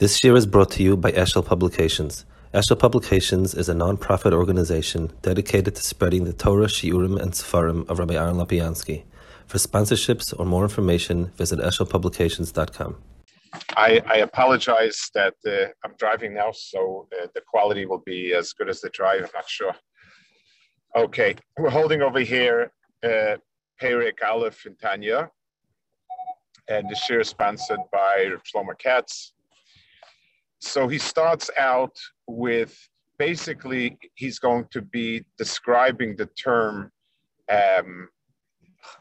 This year is brought to you by Eshel Publications. Eshel Publications is a non-profit organization dedicated to spreading the Torah, Shiurim, and Sefarim of Rabbi Aaron Lopiansky. For sponsorships or more information, visit eshelpublications.com. I, I apologize that uh, I'm driving now, so uh, the quality will be as good as the drive. I'm not sure. Okay, we're holding over here uh, Perek Aleph in Tanya, and the share is sponsored by Shlomo Katz. So he starts out with basically he's going to be describing the term um,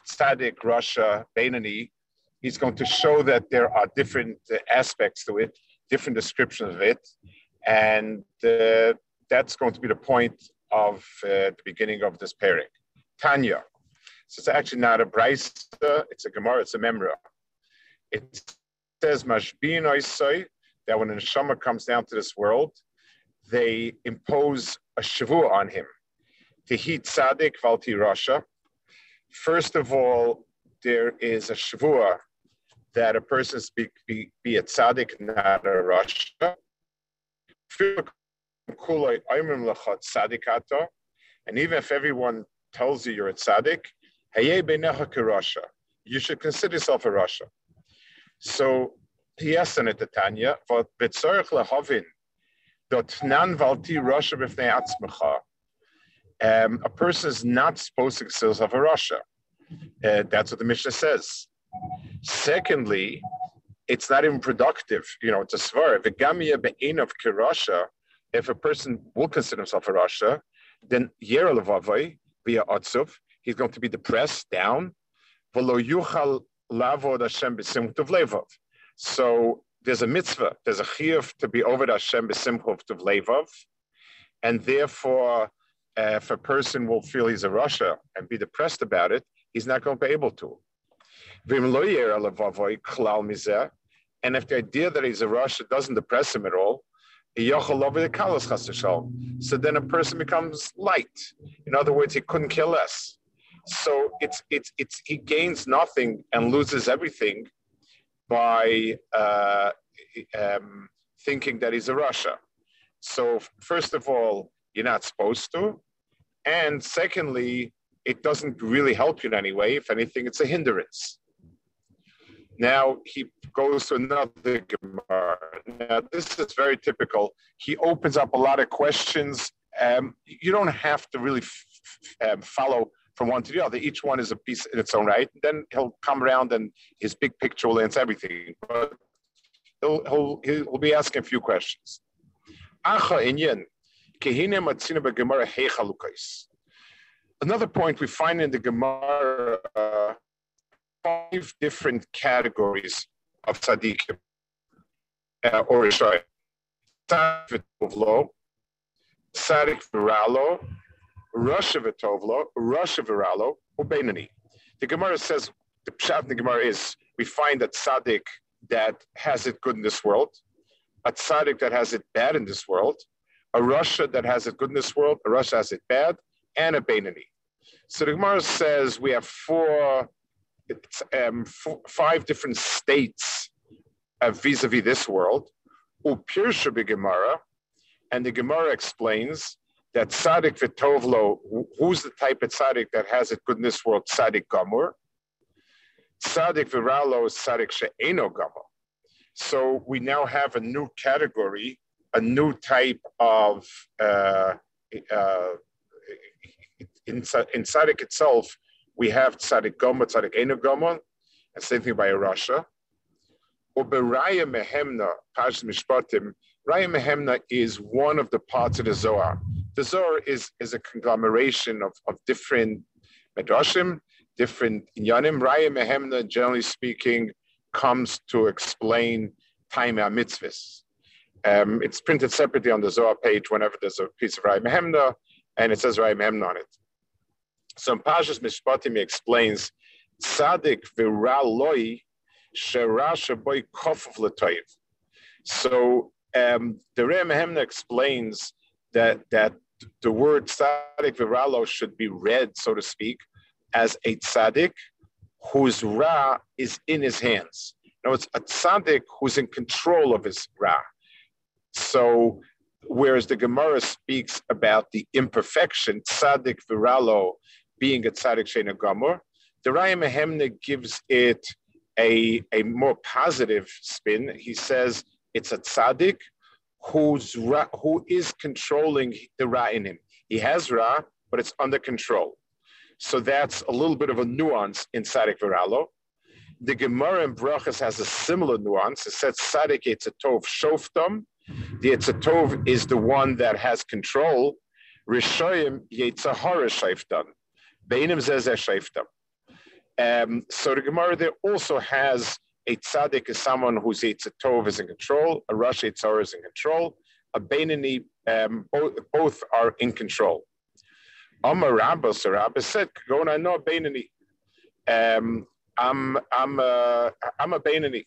Tzaddik, rasha, Benini. He's going to show that there are different aspects to it, different descriptions of it, and uh, that's going to be the point of uh, the beginning of this pairing. Tanya. So it's actually not a brisa, it's a Gemara, it's a memra. It says, Mashbin Oisoi, that when a neshama comes down to this world, they impose a shavu on him. Tehi tzaddik valti rasha. First of all, there is a shavua that a person be, be, be a tzaddik, not a rasha. And even if everyone tells you you're a tzaddik, you should consider yourself a rasha. So Tiesan et Tanya, vot betzorich lehovin, dot nan valti Russia b'fnei atzmecha. Um, a person is not supposed to consider himself a rasha. Uh, that's what the Mishnah says. Secondly, it's not even productive. You know, it's a svar. V'gamia be'in of kirasha, if a person will consider himself a rasha, then yera levavai via otzuv, he's going to be depressed, down. V'lo yuchal lavod Hashem levov so there's a mitzvah, there's a chiyuv to be over Hashem b'simchov to levav, and therefore, uh, if a person will feel he's a rasha and be depressed about it, he's not going to be able to. And if the idea that he's a rasha doesn't depress him at all, so then a person becomes light. In other words, he couldn't care less. So it's it's it's he gains nothing and loses everything by uh, um, thinking that he's a rasha. So, first of all, you're not supposed to. And secondly, it doesn't really help you in any way. If anything, it's a hindrance. Now he goes to another Gemara. Now, this is very typical. He opens up a lot of questions. Um, you don't have to really f- um, follow from one to the other. Each one is a piece in its own right. Then he'll come around and his big picture will answer everything. But he'll, he'll, he'll be asking a few questions. Another point we find in the Gemara uh, five different categories of tzaddikim uh, or Ishai. Tzaddik Tzaddik Viralo, Russia Vitovlo, Russia Viralo, Ubenani. The Gemara says, the Pshat in the Gemara is, we find a tzaddik that has it good in this world, a tzaddik that has it bad in this world, a rasha that has it good in this world, a rasha has it bad, and a Benani. So the Gemara says we have four, um, four five different states vis-a-vis this world. Upirsha Gemara, and the Gemara explains that tzaddik v'tovlo, who's the type of tzaddik that has it good in this world? Tzaddik gamur. Tzaddik v'ralo is tzaddik she'eno gamur. So we now have a new category, a new type of uh, uh, in, in tzaddik itself. We have tzaddik gamur, tzaddik eno gamur, and same thing by a rasha. Uberaya mehemna, Paj Mishpatim. Raya mehemna is one of the parts of the Zohar the Zohar is, is a conglomeration of, of different medrashim, different inyanim. Raya Mehemna, generally speaking, comes to explain time mitzvahs. Um, it's printed separately on the Zohar page whenever there's a piece of Raya Mehemna, and it says Raya Mehemna on it. So Pashas Mishpatim, explains, Tzadik v'raloi shera boy kofov l'toiv. So um, the Raya Mehemna explains that that the word tzaddik viralo should be read, so to speak, as a tzaddik whose ra is in his hands. No, it's a tzaddik who's in control of his ra. So, whereas the Gemara speaks about the imperfection, tzaddik viralo being a tzaddik shena gamur, the Raya Mehemna gives it a, a more positive spin. He says it's a tzaddik who's ra, who is controlling the ra in him. He has ra, but it's under control. So that's a little bit of a nuance in tzaddik viralo. The Gemara in Brachas has a similar nuance. It says Sadik Etzatov Shoftam. The Etzatov is the one that has control. Rishoyim Yetzahara Shoftam. Beinim Zezeh Shoftam. Um, so the Gemara there also has a tzaddik is someone whose Eitzatov is in control, a Rosh Eitzor is in control, a Beinani, um, both, both are in control. Amar Rabba, so Rabba said, know Beinani. Um, I'm I'm uh, I'm a Beinani.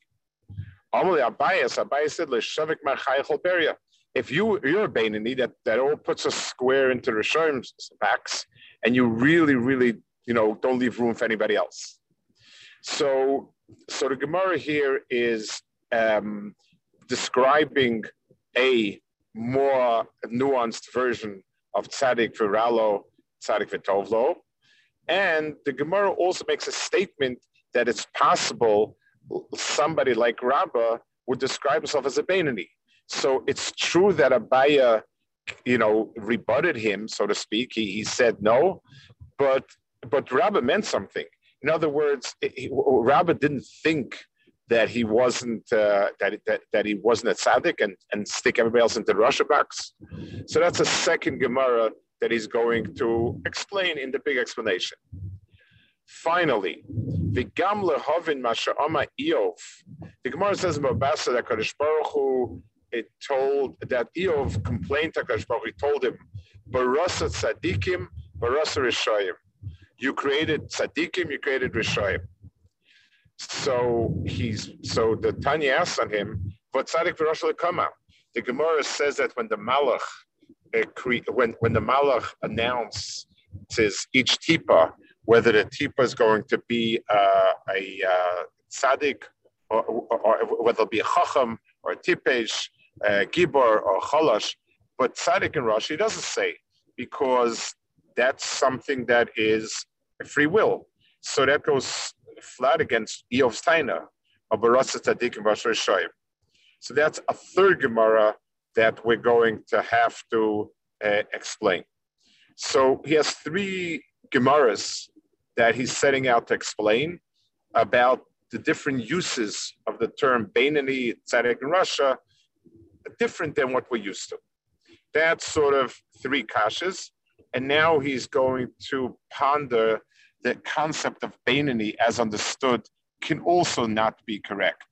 Only Abayas, Abayas said, Leshavik Machayachol Beria. If you you're a Beinani, that that all puts a square into the Rishonim's backs, and you really really you know don't leave room for anybody else. So so the Gemara here is um, describing a more nuanced version of Tzadik Viralo, Tzadik Vitovlo. And the Gemara also makes a statement that it's possible somebody like Rabbah would describe himself as a Bainani. So it's true that Abaya, you know, rebutted him, so to speak. He, he said no, but but Rabbah meant something. In other words, he, Rabbah didn't think that he wasn't uh, that, that that he wasn't a tzaddik and, and stick everybody else into the rasha box. So that's a second Gemara that he's going to explain in the big explanation. Finally, the Gamle Hovin Masha'ama Eov. The Gemara says about Basa that Kadosh Baruch Hu, it told that Eov complained to Kadosh Baruch Hu, he told him, Barasa Tzadikim, Barasa Rishayim. You created Tzadikim, you created Rishayim. So he's so the Tanya asks on him, what Tzadik V'Rosh come out? The Gemara says that when the Malach, uh, when when the Malach announced each tipa, whether the tipa is going to be uh, a uh, tzaddik, or, or, or, whether it'll be a chacham or a tipesh, uh, gibor or chalash. But tzaddik and Rashi doesn't say because that's something that is free will. So that goes flat against Eov Steiner of and Bashar Shoyim. So that's a third Gemara that we're going to have to uh, explain. So he has three Gemaras that he's setting out to explain about the different uses of the term Bainani, Tzaddik in Russia, different than what we're used to. That's sort of three kashas. And now he's going to ponder the concept of Bainani as understood can also not be correct.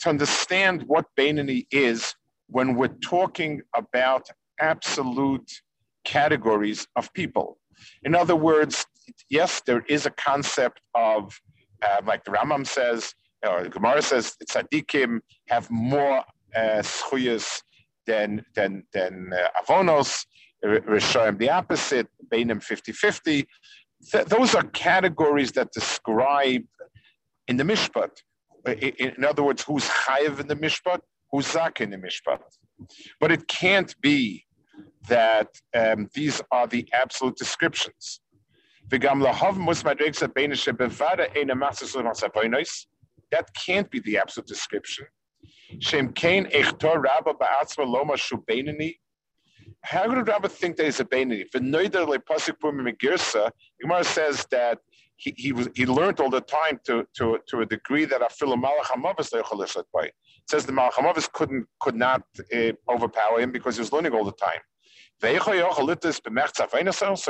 To understand what Bainani is when we're talking about absolute categories of people. In other words, yes, there is a concept of, uh, like the Rambam says, or the Gemara says, tzaddikim have more uh, than than than uh, avonos. Rishoyim the opposite, Bainim 50-50. Th- those are categories that describe in the Mishpat. In, in other words, who's chayiv in the Mishpat, who's zak in the Mishpat. But it can't be that um, these are the absolute descriptions. That can't be the absolute description. How could Rabbi think that he's a Bainani? Gemara says that he, he, was, he learned all the time to, to, to a degree that Afilu Malach HaMavis It says the Malach HaMavis couldn't could not uh, overpower him because he was learning all the time. So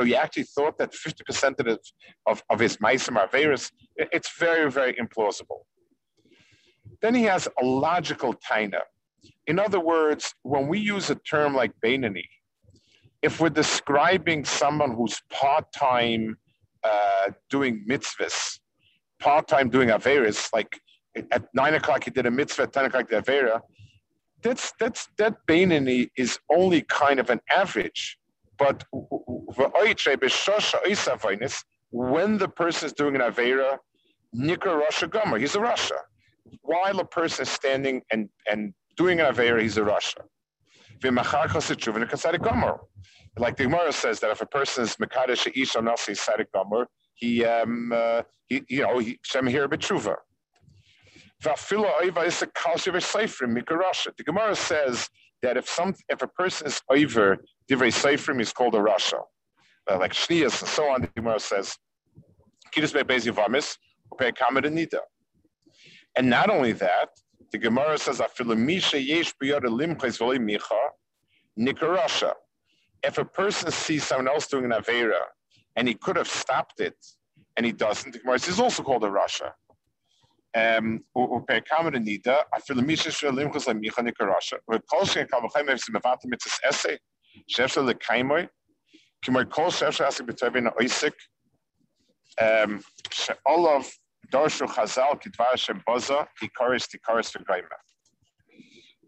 he actually thought that 50% of, of, of his Maisim are Averis. It's very, very implausible. Then he has a logical taina. In other words, when we use a term like Bainani, if we're describing someone who's part-time uh, doing mitzvahs, part-time doing averas, like at nine o'clock he did a mitzvah, at 10 o'clock avera, that's that's that Bainani is only kind of an average. But when the person is doing an Avera, Nikra Russia Gomer, he's a rasha. While a person is standing and, and doing an Avera, he's a rasha. Like the Gemara says that if a person is Mekadesh Isha Nasi Sadik Gomer, he, um, uh, he, you know, he, Shem here betruva. The Gemara says that if some if a person is over divrei seifrim, he's called a rasha. Uh, like shnias and so on. The Gemara says, "Kidus be'bezi vamis pay nida." And not only that, the Gemara says, "Afilamisha yesh biyada limches v'li micha nikarasha." If a person sees someone else doing an avera and he could have stopped it, and he doesn't, the Gemara says, also called a rasha. Um, um, chazal kidvar shem boza, hikaris tikaris.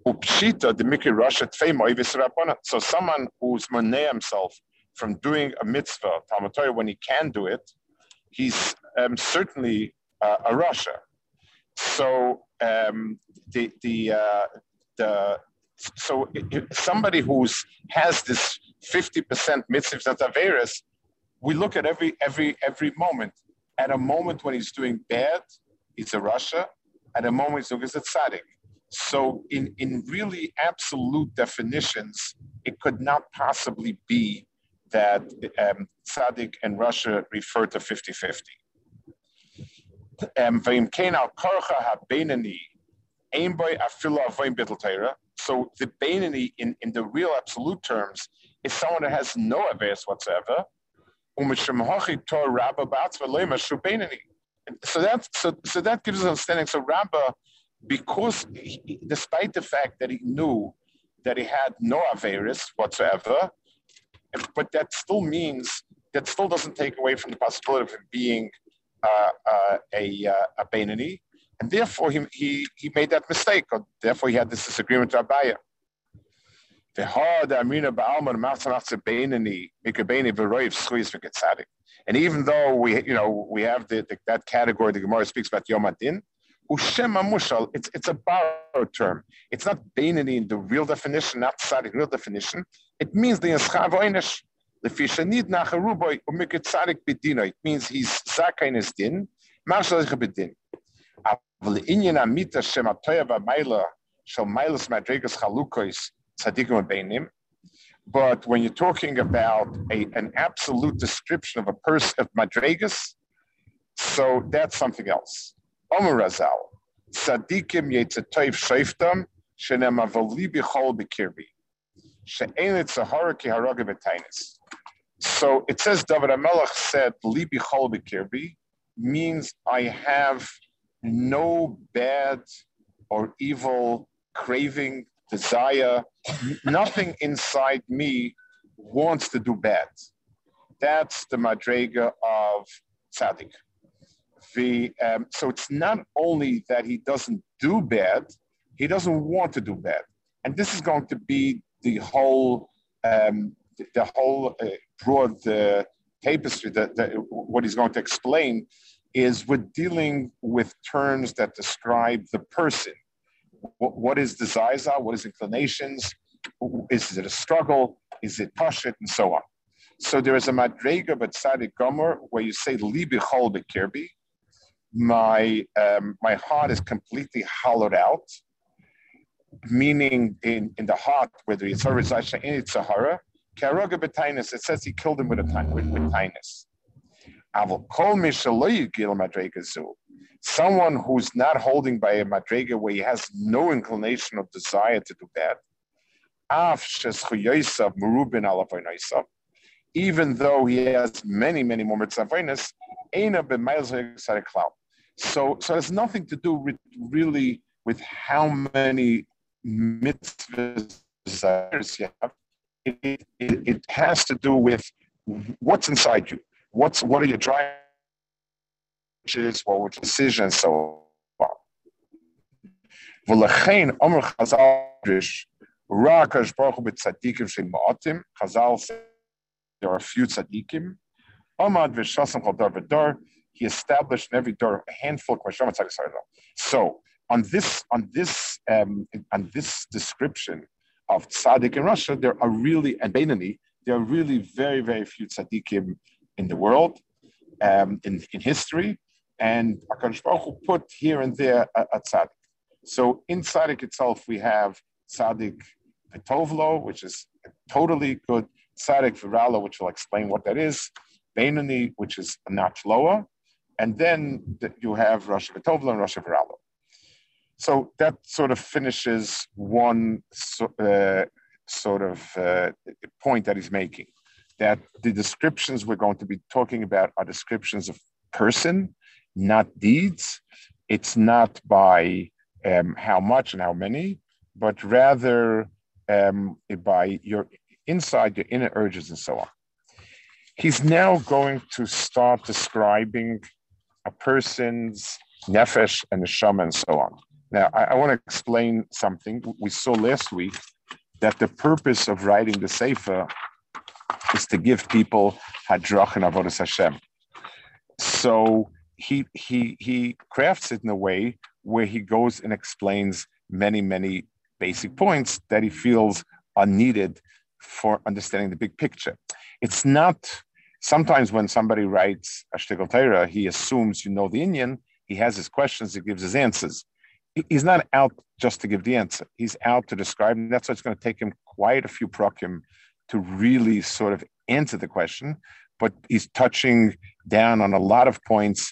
Upshita, rasha. So someone who's moneh himself from doing a mitzvah, Talmud when he can do it, he's um, certainly uh, a rasha. So um, the the uh, the so somebody who's has this fifty percent mitzvahs and averis, we look at every every every moment. At a moment when he's doing bad, he's a rasha. At a moment he's doing a tzaddik. So in in really absolute definitions, it could not possibly be that um, tzaddik and rasha refer to 50-50. Um, so the Bainani in, in the real absolute terms is someone that has no averse whatsoever. So that so, so that gives us understanding. So Rabba, because he, despite the fact that he knew that he had no averus whatsoever, but that still means that still doesn't take away from the possibility of him being uh, uh, a, uh, a Bainani, and therefore he, he, he made that mistake, or therefore he had this disagreement with Abaya. And even though we, you know, we have the, the, that category, the Gemara speaks about Yom Adin, Ushem Amushal, it's, it's a borrowed term. It's not Beinani in the real definition, not Tzadik, real definition. It means the Yischav Oynesh, the Fishanid Nacharuboy, Umikit Tzadik Bidino. It means he's Zaka in his din, Marshal Bidin. Avle Inyan Amita Shem Atoya Vamaila, Shal Mailas Madrigas Chalukois, tzaddikim beinim. But when you're talking about a, an absolute description of a person of madregas, so that's something else. Omer Razal, tzaddikim yetzatoiv shayftam shenem avali bichol bikirbi she'en etzahara ki haraga b'tainis. So it says David Amelach said, Libi Cholbikirbi means I have no bad or evil craving desire. Nothing inside me wants to do bad. That's the madrega of tzaddik. The, um, so it's not only that he doesn't do bad, he doesn't want to do bad. And this is going to be the whole um, the whole uh, broad uh, tapestry that, that, what he's going to explain is we're dealing with terms that describe the person. What, what is desires are, what is inclinations, is it a struggle, is it pashit, and so on. So there is a madrega but tzadik gomer where you say libi chol bekirbi. My um, my heart is completely hollowed out, meaning in, in the heart where the Yitzhar resides in its Sahara, Karoga b'tainis, it says he killed him with a with, with tainis. Avol kol gil madregazu. Someone who's not holding by a madrega where he has no inclination or desire to do bad. Even though he has many, many more mitzvahs, so, so it's nothing to do with really with how many mitzvahs you have it, it, it has to do with what's inside you. What's what are your drivers? What were decisions? So on. V'lechein Omer Chazal Ra Baruch Hu b'tzadikim she'ma'atim. Chazal said there are a few tzadikim Amad v'shasam chol dar v'dar. He established in every door a handful of So on this on this um, on this description of tzaddik in Russia, there are really and Beinani, there are really very very few tzaddikim in the world, um, in in history, and Hakadosh Baruch Hu put here and there a, a tzaddik. So in tzaddik itself, we have tzaddik Petovlo, which is totally good. Tzaddik Virala, which will explain what that is. Beinani, which is a notch lower. And then you have Rosh Petovlo and Rosh Virala. So that sort of finishes one uh, sort of uh, point that he's making that the descriptions we're going to be talking about are descriptions of person, not deeds. It's not by um, how much and how many, but rather um, by your inside, your inner urges, and so on. He's now going to start describing a person's nefesh and neshama and so on. Now, I, I want to explain something. We saw last week that the purpose of writing the Sefer is to give people hadrach and avodas Hashem. So he he he crafts it in a way where he goes and explains many many basic points that he feels are needed for understanding the big picture. It's not sometimes when somebody writes a shtickle Torah, he assumes you know the Indian. He has his questions, he gives his answers. He's not out just to give the answer. He's out to describe, and that's why it's going to take him quite a few prokim to really sort of answer the question. But he's touching down on a lot of points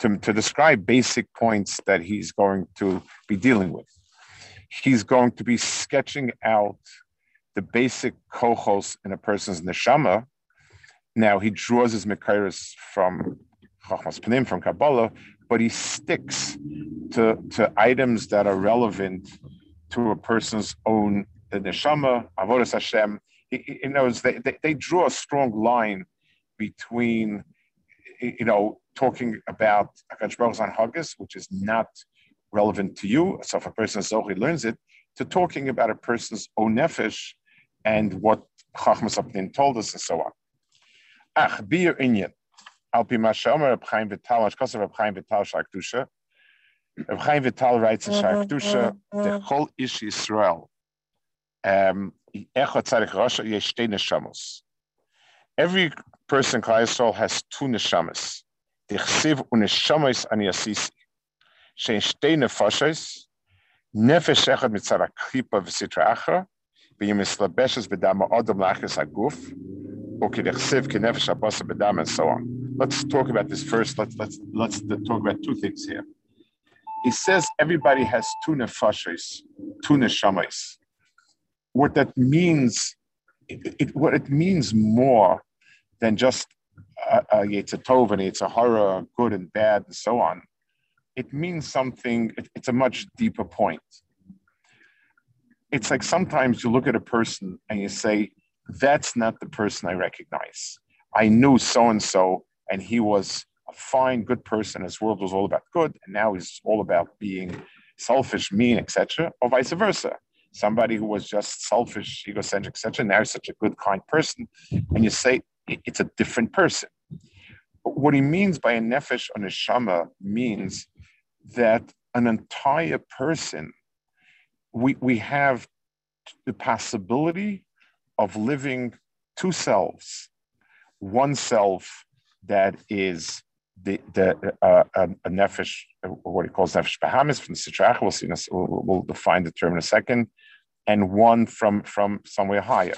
to, to describe basic points that he's going to be dealing with. He's going to be sketching out the basic kohos in a person's neshama. Now he draws his mekairis from Chachmas Panim, from Kabbalah, but he sticks to, to items that are relevant to a person's own neshama, avodas Hashem. He, he knows they, they, they draw a strong line between, you know, talking about Akash on Haggis, which is not relevant to you. So if a person Zohi learns it, to talking about a person's own nefesh and what Chachmas Apnin told us and so on. Ach, bir inyan. Al pi ma shomer Reb Chaim Vital, as kosa Reb Chaim Vital Shakdusha. Reb Chaim Vital writes in Shakdusha, the whole ish Yisrael. Um, Echot tzarich Rosh, yesh shtei neshamos. Every person, Klai Yisrael, has two neshamas. Uneshamas ani asisi. Shein shtei nefashos, nefesh echad mitzara klipa v'sitra achra, v'yimislabeshes b'dama odom lachis aguf, ukidechsiv kinefesh abasa b'dama, and so on let's talk about this first. Let's let's let's talk about two things here. He says everybody has two nefashis, two neshamas. What that means, it, it, what it means more than just Uh, uh, a, a Yetzatov and Yetzahara, good and bad, and so on. It means something, it, it's a much deeper point. It's like sometimes you look at a person and you say, that's not the person I recognize. I knew so and so, and he was a fine, good person. His world was all about good, and now he's all about being selfish, mean, etc., or vice versa. Somebody who was just selfish, egocentric, etc., now he's such a good, kind person, and you say it's a different person. What he means by a nefesh on a shama means that an entire person, we, we have the possibility of living two selves, one self that is the, the uh, a, nefesh, what he calls nefesh bahamis from the Sitrach. We'll see. We'll, we'll define the term in a second, and one from from somewhere higher.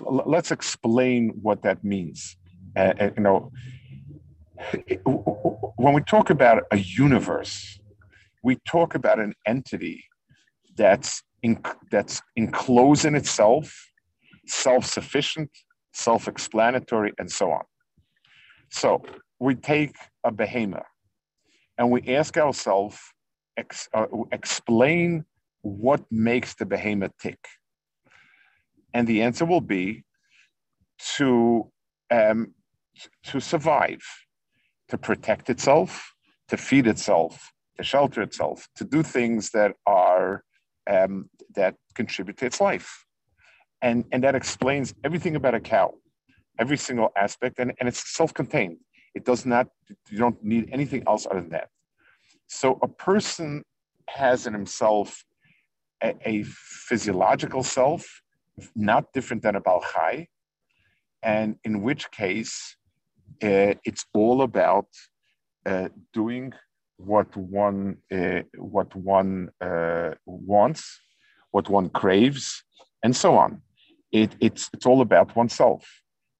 Let's explain what that means. Uh, you know, when we talk about a universe, we talk about an entity that's in, that's enclosed in itself, self-sufficient, self-explanatory, and so on. So we take a behemoth and we ask ourselves, ex, uh, explain what makes the behemoth tick. And the answer will be to, um, to survive, to protect itself, to feed itself, to shelter itself, to do things that are um, that contribute to its life. And, and that explains everything about a cow every single aspect, and, and it's self-contained. It does not, you don't need anything else other than that. So a person has in himself a, a physiological self, not different than a Balchai, and in which case uh, it's all about uh, doing what one uh, what one uh, wants, what one craves, and so on. It, it's it's all about oneself.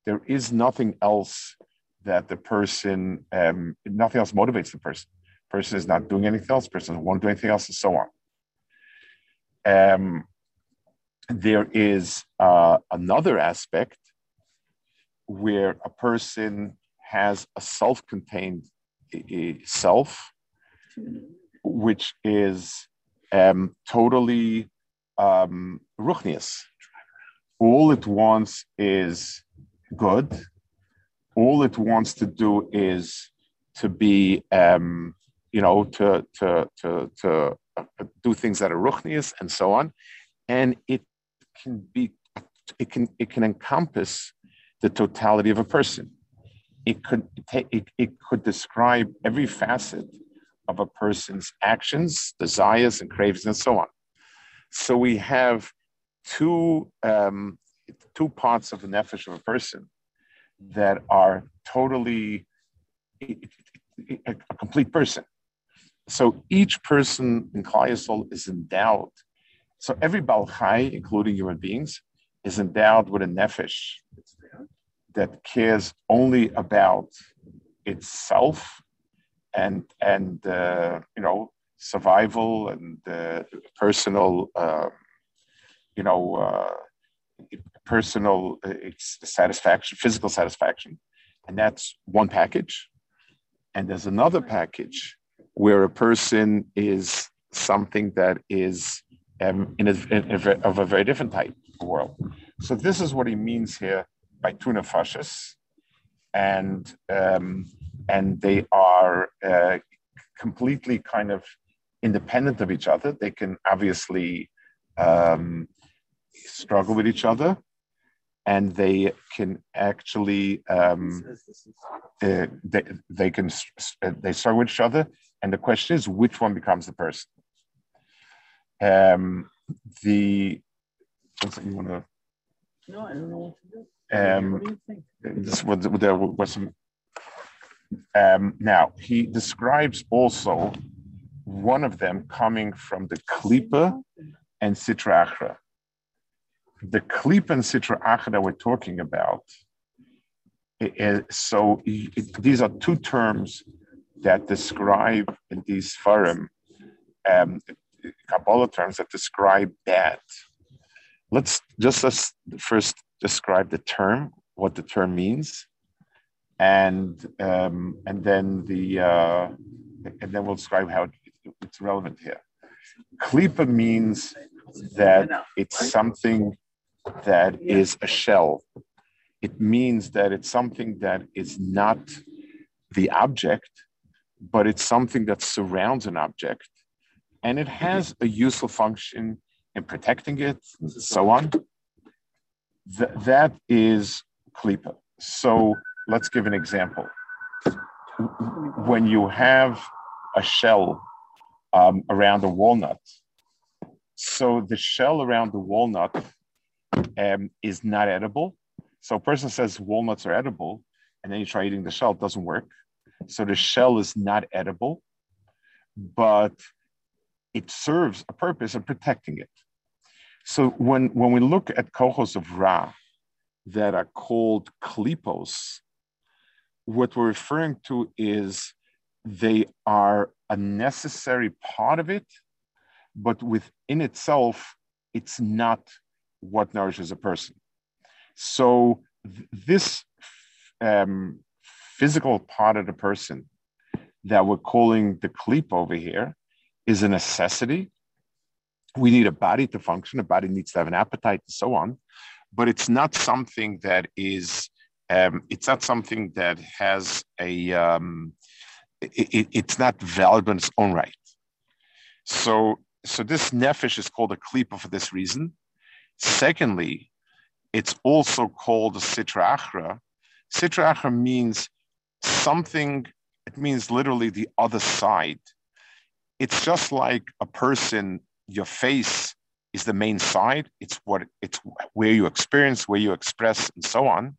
There is nothing else that the person, um, nothing else motivates the person. Person is not doing anything else. Person won't do anything else, and so on. Um, there is uh, another aspect where a person has a self-contained self, which is um, totally um, ruchnius. All it wants is good. All it wants to do is to be, um, you know, to to to to do things that are ruchnius and so on, and it can be, it can it can encompass the totality of a person. It could it, it could describe every facet of a person's actions, desires, and cravings, and so on. So we have two um, two parts of the nefesh of a person that are totally a, a complete person. So each person in Klal is endowed. So every Balchai, including human beings, is endowed with a nefesh that cares only about itself and and uh, you know survival and uh, personal uh, you know uh, personal uh, satisfaction physical satisfaction. And that's one package. And there's another package where a person is something that is um, in, a, in a, of a very different type of world so this is what he means here by two nefashis, and um, and they are uh, completely kind of independent of each other. They can obviously um, struggle with each other, and they can actually um, uh, they, they can uh, they struggle with each other. And the question is, which one becomes the person? Um, the what's you want to? No, I don't know what to do. Um, What do you think? this was, there was some. Um, now he describes also one of them coming from the Klipa and Sitra Achra. The Klipa and Sitra Achra that we're talking about. so he- these are two terms that describe in these forum um, Kabbalah terms that describe bad. Let's just let's first describe the term, what the term means, and um, and then the uh, and then we'll describe how it, it's relevant here. Klipa means that it's something that is a shell. It means that it's something that is not the object, but it's something that surrounds an object, and it has a useful function in protecting it, so on. Th- that is klipa. So let's give an example. When you have a shell um, around a walnut, so the shell around the walnut um, is not edible. So a person says walnuts are edible, and then you try eating the shell, it doesn't work. So the shell is not edible, but it serves a purpose of protecting it. So when, when we look at kohos of Ra that are called klipos, what we're referring to is they are a necessary part of it, but within itself, it's not what nourishes a person. So th- this um, physical part of the person that we're calling the klip over here is a necessity we need a body to function. A body needs to have an appetite and so on, but it's not something that is. Um, it's not something that has a. Um, it, it, it's not valuable in its own right. So, so this nefesh is called a klipa for this reason. Secondly, it's also called a sitra achra Sitra Achra means something, it means literally the other side. It's just like a person, your face is the main side. It's what it's where you experience, where you express, and so on.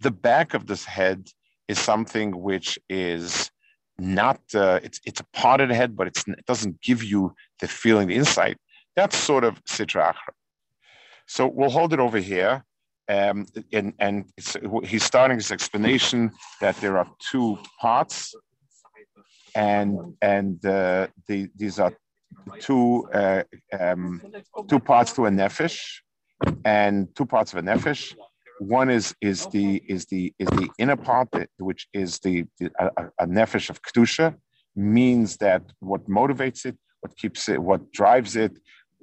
The back of this head is something which is not uh, it's it's a part of the head, but it doesn't give you the feeling, the insight. That's sort of sitra achra. So we'll hold it over here. Um, and and he's starting his explanation that there are two parts, and and uh, the, these are two uh, um, two parts to a nefesh, and two parts of a nefesh. One is is the is the is the inner part, which is the, the a, a nefesh of kedusha, means that what motivates it, what keeps it, what drives it,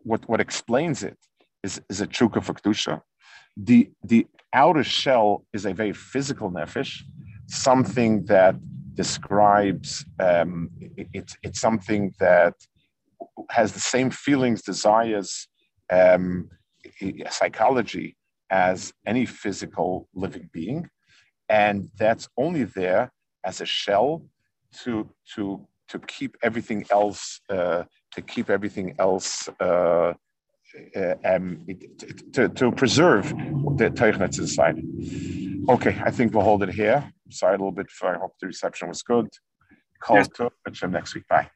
what what explains it is, is a chukka for kedusha. The the outer shell is a very physical nefesh, something that describes um, it, it's it's something that has the same feelings, desires, um, psychology as any physical living being, and that's only there as a shell to to to keep everything else uh, to keep everything else uh, uh, um, to, to preserve the Teichnet inside. Okay, I think we'll hold it here. Sorry a little bit for I hope the reception was good. Call yes. to next week. Bye.